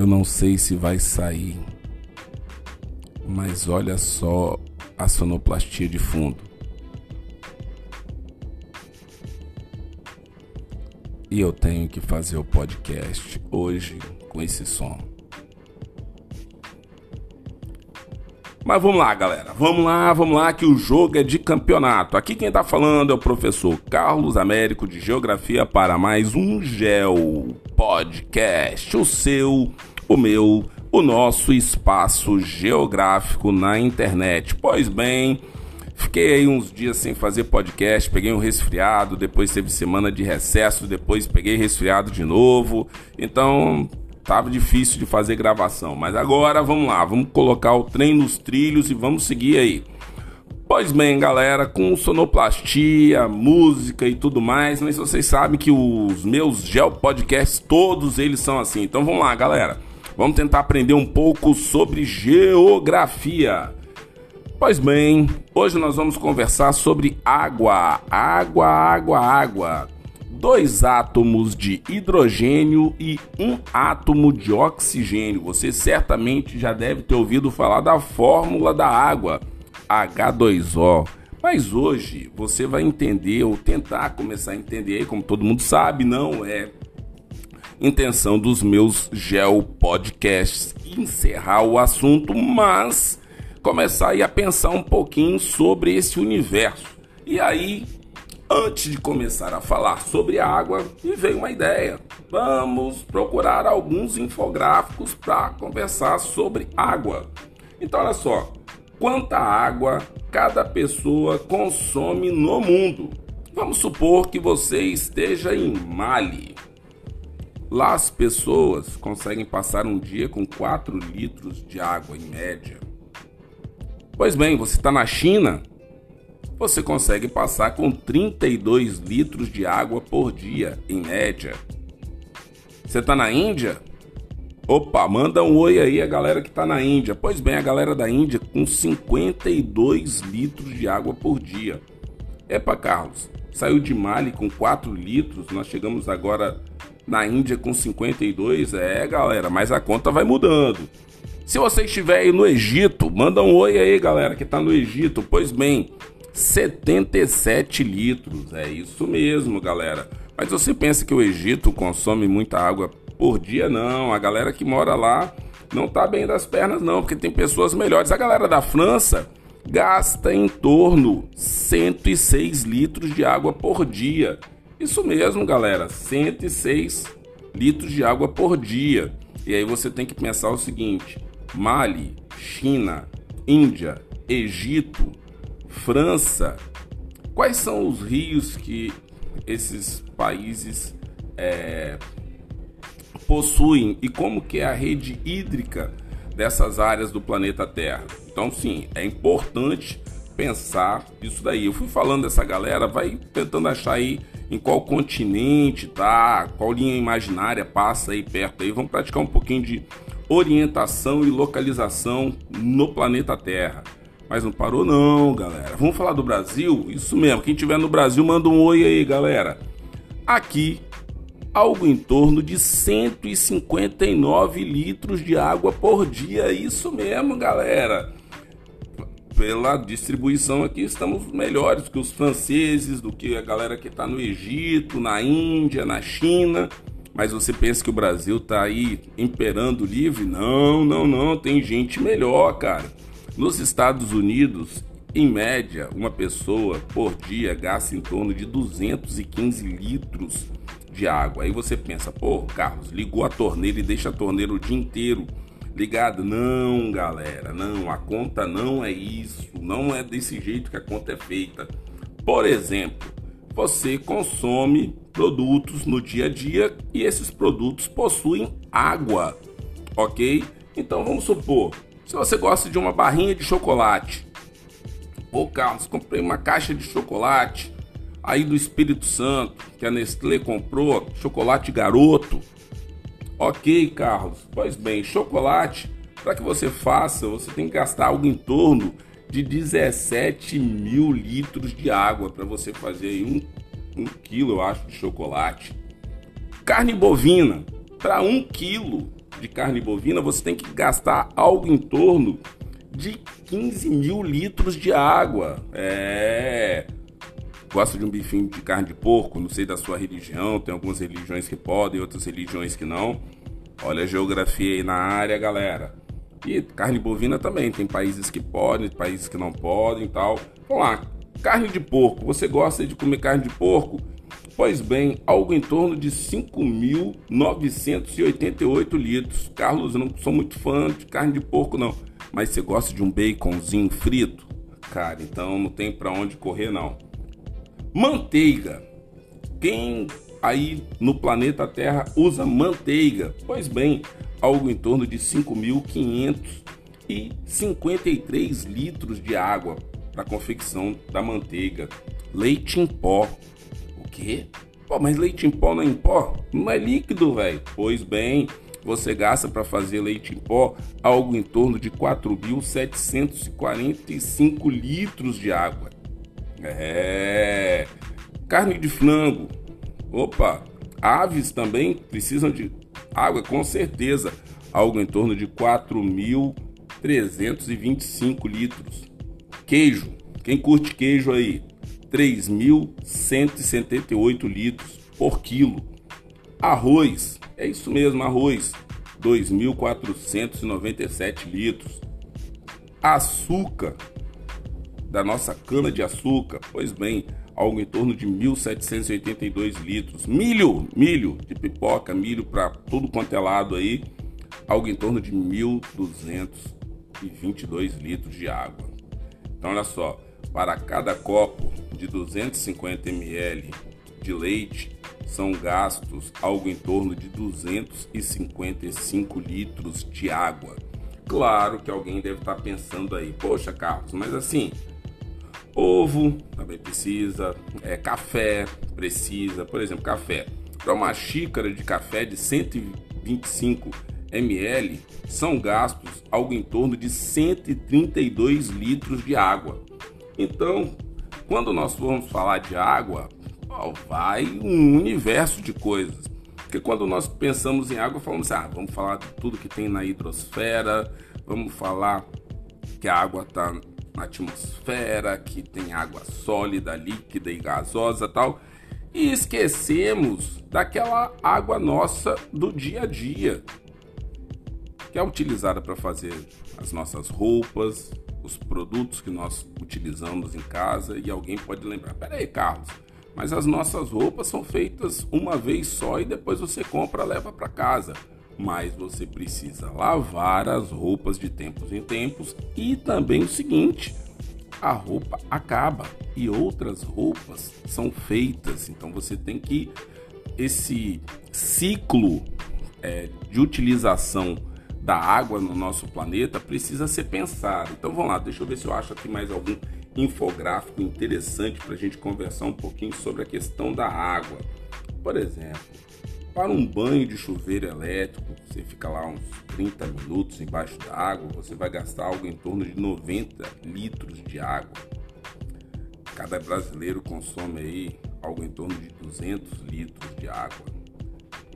Eu não sei se vai sair, mas olha só a sonoplastia de fundo. E eu tenho que fazer o podcast hoje com esse som. Mas vamos lá, galera. Vamos lá, vamos lá, que o jogo é de campeonato. Aqui quem tá falando é o professor Carlos Américo de Geografia para mais um Geo Podcast. O seu, o meu, o nosso espaço geográfico na internet. Pois bem, fiquei aí uns dias sem fazer podcast, peguei um resfriado, depois teve semana de recesso, depois peguei resfriado de novo. Então, tava difícil de fazer gravação, mas agora vamos lá, vamos colocar o trem nos trilhos e vamos seguir aí. Pois bem, galera, com sonoplastia, música e tudo mais, mas vocês sabem que os meus gel podcasts todos eles são assim. Então vamos lá, galera. Vamos tentar aprender um pouco sobre geografia. Pois bem, hoje nós vamos conversar sobre água. Água, água, água dois átomos de hidrogênio e um átomo de oxigênio. Você certamente já deve ter ouvido falar da fórmula da água, H2O. Mas hoje você vai entender ou tentar começar a entender, como todo mundo sabe, não é intenção dos meus gel podcasts encerrar o assunto, mas começar a pensar um pouquinho sobre esse universo. E aí Antes de começar a falar sobre água, me veio uma ideia. Vamos procurar alguns infográficos para conversar sobre água. Então, olha só: quanta água cada pessoa consome no mundo? Vamos supor que você esteja em Mali. Lá as pessoas conseguem passar um dia com 4 litros de água em média. Pois bem, você está na China, você consegue passar com 32 litros de água por dia, em média. Você está na Índia? Opa, manda um oi aí a galera que está na Índia. Pois bem, a galera da Índia com 52 litros de água por dia. Epa, Carlos, saiu de Mali com 4 litros, nós chegamos agora na Índia com 52. É, galera, mas a conta vai mudando. Se você estiver aí no Egito, manda um oi aí, galera, que está no Egito. Pois bem, 77 litros. É isso mesmo, galera. Mas você pensa que o Egito consome muita água por dia? Não. A galera que mora lá não tá bem das pernas, não, porque tem pessoas melhores. A galera da França gasta em torno 106 litros de água por dia. Isso mesmo, galera, 106 litros de água por dia. E aí você tem que pensar o seguinte: Mali, China, Índia, Egito, França, quais são os rios que esses países é, possuem e como que é a rede hídrica dessas áreas do planeta Terra? Então, sim, é importante pensar isso daí. Eu fui falando dessa galera, vai tentando achar aí em qual continente tá, qual linha imaginária passa aí perto aí. Vamos praticar um pouquinho de orientação e localização no planeta Terra. Mas não parou não, galera. Vamos falar do Brasil? Isso mesmo. Quem tiver no Brasil, manda um oi aí, galera. Aqui, algo em torno de 159 litros de água por dia. Isso mesmo, galera. Pela distribuição aqui, estamos melhores que os franceses, do que a galera que está no Egito, na Índia, na China. Mas você pensa que o Brasil está aí imperando livre? Não, não, não. Tem gente melhor, cara. Nos Estados Unidos, em média, uma pessoa por dia gasta em torno de 215 litros de água. Aí você pensa, pô, Carlos, ligou a torneira e deixa a torneira o dia inteiro ligado? Não, galera, não, a conta não é isso, não é desse jeito que a conta é feita. Por exemplo, você consome produtos no dia a dia e esses produtos possuem água, ok? Então vamos supor, se você gosta de uma barrinha de chocolate, Ô Carlos, comprei uma caixa de chocolate aí do Espírito Santo, que a Nestlé comprou, chocolate garoto. Ok, Carlos, pois bem, chocolate, para que você faça, você tem que gastar algo em torno de 17 mil litros de água para você fazer um, um quilo, eu acho, de chocolate. Carne bovina, para um quilo de carne bovina você tem que gastar algo em torno de 15 mil litros de água. É. Gosta de um bifinho de carne de porco? Não sei da sua religião, tem algumas religiões que podem, outras religiões que não. Olha a geografia aí na área, galera. E carne bovina também, tem países que podem, países que não podem e tal. Vamos lá, carne de porco. Você gosta de comer carne de porco? Pois bem, algo em torno de 5.988 litros. Carlos, eu não sou muito fã de carne de porco, não. Mas você gosta de um baconzinho frito? Cara, então não tem para onde correr, não. Manteiga. Quem aí no planeta Terra usa manteiga? Pois bem, algo em torno de 5.553 litros de água para confecção da manteiga. Leite em pó quê? Pô, mas leite em pó não é em pó? Não é líquido, velho. Pois bem, você gasta para fazer leite em pó algo em torno de 4.745 litros de água. É. Carne de frango. Opa, aves também precisam de água, com certeza. Algo em torno de 4.325 litros. Queijo. Quem curte queijo aí? 3.178 litros por quilo. Arroz, é isso mesmo, arroz, 2.497 litros. Açúcar, da nossa cana de açúcar, pois bem, algo em torno de 1.782 litros. Milho, milho de pipoca, milho para tudo quanto é lado aí, algo em torno de 1.222 litros de água. Então, olha só, para cada copo de 250 ml de leite são gastos algo em torno de 255 litros de água. Claro que alguém deve estar pensando aí, poxa, Carlos, mas assim, ovo também precisa, é, café precisa, por exemplo, café. Para uma xícara de café de 125 ml são gastos algo em torno de 132 litros de água. Então, quando nós vamos falar de água, vai um universo de coisas. Porque quando nós pensamos em água, falamos assim, ah, vamos falar de tudo que tem na hidrosfera, vamos falar que a água está atmosfera, que tem água sólida, líquida e gasosa tal. E esquecemos daquela água nossa do dia a dia, que é utilizada para fazer as nossas roupas, os produtos que nós utilizamos em casa e alguém pode lembrar: peraí, Carlos, mas as nossas roupas são feitas uma vez só e depois você compra, leva para casa. Mas você precisa lavar as roupas de tempos em tempos e também o seguinte: a roupa acaba e outras roupas são feitas. Então você tem que esse ciclo é, de utilização da água no nosso planeta precisa ser pensado. Então vamos lá, deixa eu ver se eu acho aqui mais algum infográfico interessante para a gente conversar um pouquinho sobre a questão da água. Por exemplo, para um banho de chuveiro elétrico, você fica lá uns 30 minutos embaixo da água, você vai gastar algo em torno de 90 litros de água. Cada brasileiro consome aí algo em torno de 200 litros de água.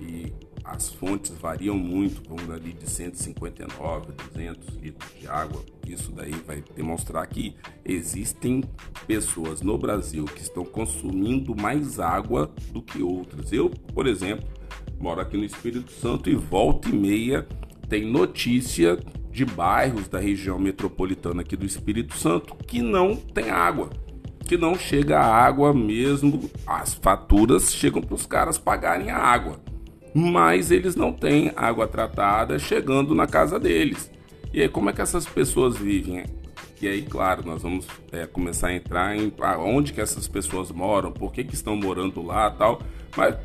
E as fontes variam muito, vamos ali de 159, 200 litros de água. Isso daí vai demonstrar que existem pessoas no Brasil que estão consumindo mais água do que outras. Eu, por exemplo, moro aqui no Espírito Santo e volta e meia tem notícia de bairros da região metropolitana aqui do Espírito Santo que não tem água, que não chega a água mesmo, as faturas chegam para os caras pagarem a água mas eles não têm água tratada chegando na casa deles. E aí, como é que essas pessoas vivem? E aí, claro, nós vamos é, começar a entrar em onde que essas pessoas moram, por que, que estão morando lá tal. Mas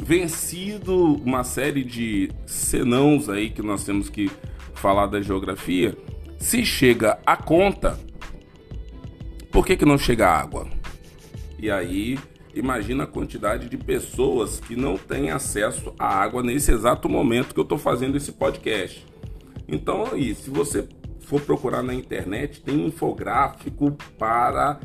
vencido uma série de senãos aí que nós temos que falar da geografia, se chega a conta, por que, que não chega água? E aí Imagina a quantidade de pessoas que não têm acesso à água nesse exato momento que eu estou fazendo esse podcast. Então, aí, se você for procurar na internet, tem um infográfico para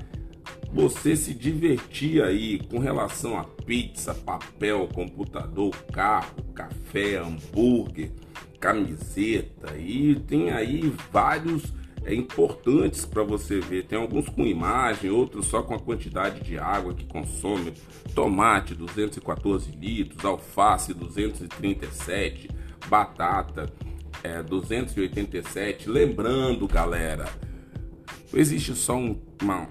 você se divertir aí com relação a pizza, papel, computador, carro, café, hambúrguer, camiseta e tem aí vários é, importantes para você ver. Tem alguns com imagem, outros só com a quantidade de água que consome. Tomate 214 litros, alface 237, batata é, 287. Lembrando, galera, existe só um, uma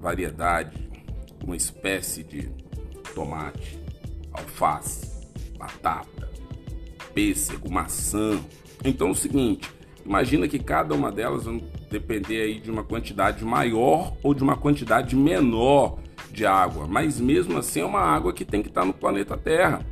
variedade, uma espécie de tomate, alface, batata, pêssego, maçã. Então é o seguinte, imagina que cada uma delas vai depender aí de uma quantidade maior ou de uma quantidade menor de água, mas mesmo assim é uma água que tem que estar no planeta Terra.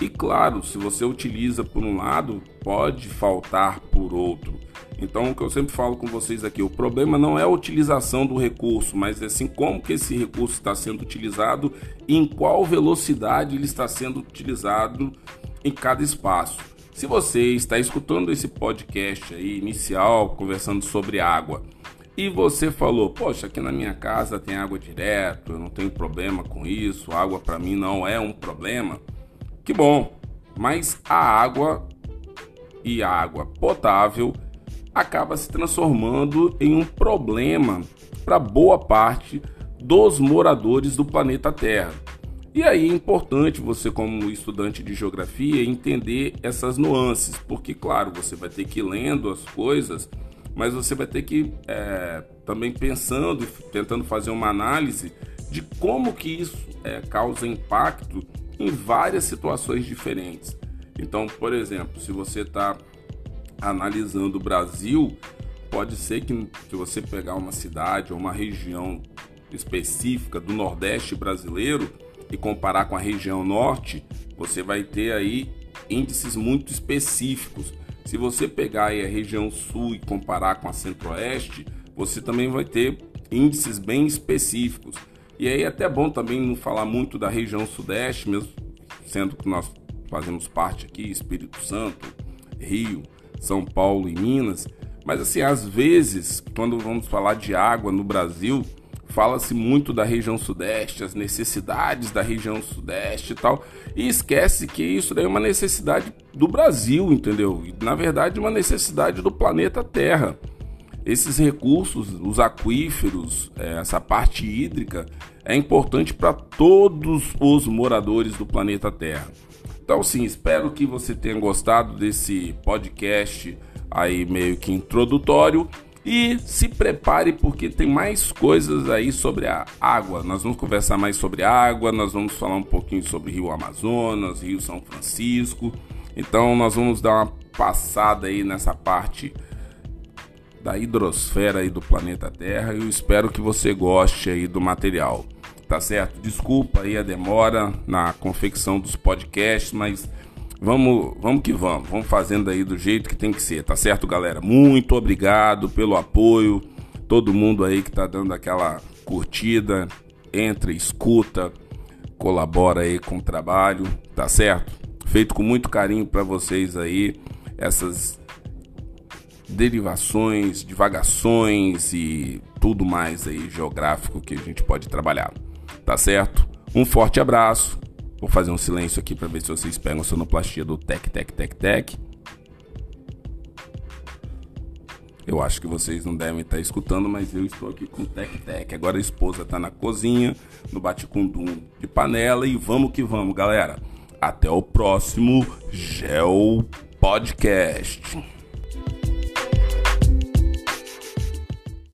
E claro, se você utiliza por um lado, pode faltar por outro. Então, o que eu sempre falo com vocês aqui, o problema não é a utilização do recurso, mas é assim como que esse recurso está sendo utilizado e em qual velocidade ele está sendo utilizado em cada espaço. Se você está escutando esse podcast aí inicial, conversando sobre água, e você falou, poxa, aqui na minha casa tem água direto, eu não tenho problema com isso, água para mim não é um problema. Que bom, mas a água e a água potável acaba se transformando em um problema para boa parte dos moradores do planeta Terra. E aí é importante você, como estudante de geografia, entender essas nuances, porque, claro, você vai ter que ir lendo as coisas, mas você vai ter que é, também pensando, tentando fazer uma análise de como que isso é, causa impacto em várias situações diferentes. Então, por exemplo, se você está analisando o Brasil, pode ser que se você pegar uma cidade ou uma região específica do Nordeste brasileiro e comparar com a região Norte, você vai ter aí índices muito específicos. Se você pegar aí a região Sul e comparar com a Centro-Oeste, você também vai ter índices bem específicos. E aí é até bom também não falar muito da região sudeste, mesmo sendo que nós fazemos parte aqui, Espírito Santo, Rio, São Paulo e Minas. Mas assim, às vezes, quando vamos falar de água no Brasil, fala-se muito da região sudeste, as necessidades da região sudeste e tal, e esquece que isso daí é uma necessidade do Brasil, entendeu? Na verdade, uma necessidade do planeta Terra. Esses recursos, os aquíferos, é, essa parte hídrica, é importante para todos os moradores do planeta Terra. Então, sim, espero que você tenha gostado desse podcast aí meio que introdutório e se prepare porque tem mais coisas aí sobre a água. Nós vamos conversar mais sobre água, nós vamos falar um pouquinho sobre Rio Amazonas, Rio São Francisco. Então, nós vamos dar uma passada aí nessa parte da hidrosfera aí do planeta Terra. Eu espero que você goste aí do material, tá certo? Desculpa aí a demora na confecção dos podcasts, mas vamos, vamos que vamos, vamos fazendo aí do jeito que tem que ser, tá certo, galera? Muito obrigado pelo apoio, todo mundo aí que tá dando aquela curtida, entra, escuta, colabora aí com o trabalho, tá certo? Feito com muito carinho para vocês aí essas derivações, divagações e tudo mais aí geográfico que a gente pode trabalhar. Tá certo? Um forte abraço. Vou fazer um silêncio aqui para ver se vocês pegam a sonoplastia do Tec Tec Tec Tec. Eu acho que vocês não devem estar escutando, mas eu estou aqui com Tec Tec. Agora a esposa está na cozinha, no bate-cundum de panela e vamos que vamos, galera. Até o próximo Gel Podcast.